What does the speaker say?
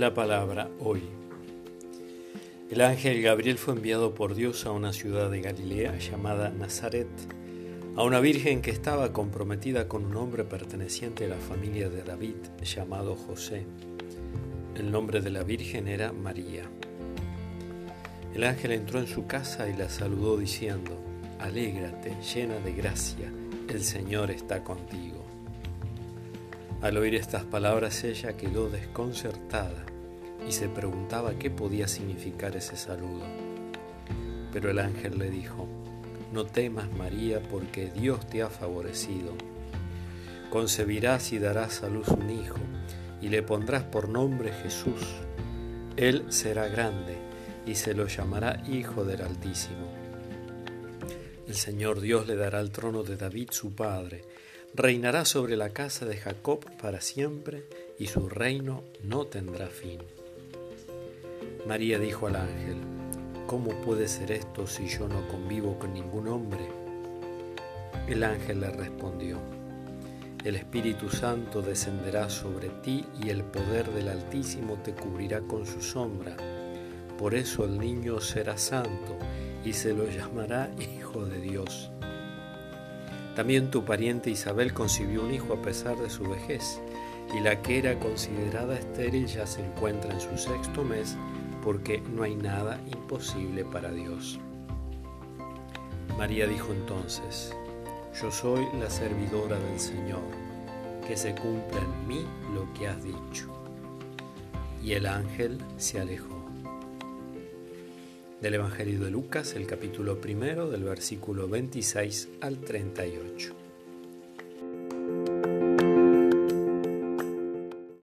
La palabra hoy. El ángel Gabriel fue enviado por Dios a una ciudad de Galilea llamada Nazaret, a una virgen que estaba comprometida con un hombre perteneciente a la familia de David llamado José. El nombre de la virgen era María. El ángel entró en su casa y la saludó diciendo, Alégrate, llena de gracia, el Señor está contigo. Al oír estas palabras ella quedó desconcertada y se preguntaba qué podía significar ese saludo. Pero el ángel le dijo, no temas María porque Dios te ha favorecido. Concebirás y darás a luz un hijo y le pondrás por nombre Jesús. Él será grande y se lo llamará Hijo del Altísimo. El Señor Dios le dará el trono de David su padre reinará sobre la casa de Jacob para siempre y su reino no tendrá fin. María dijo al ángel, ¿cómo puede ser esto si yo no convivo con ningún hombre? El ángel le respondió, el Espíritu Santo descenderá sobre ti y el poder del Altísimo te cubrirá con su sombra. Por eso el niño será santo y se lo llamará Hijo de Dios. También tu pariente Isabel concibió un hijo a pesar de su vejez, y la que era considerada estéril ya se encuentra en su sexto mes, porque no hay nada imposible para Dios. María dijo entonces, Yo soy la servidora del Señor, que se cumpla en mí lo que has dicho. Y el ángel se alejó del Evangelio de Lucas, el capítulo primero, del versículo 26 al 38.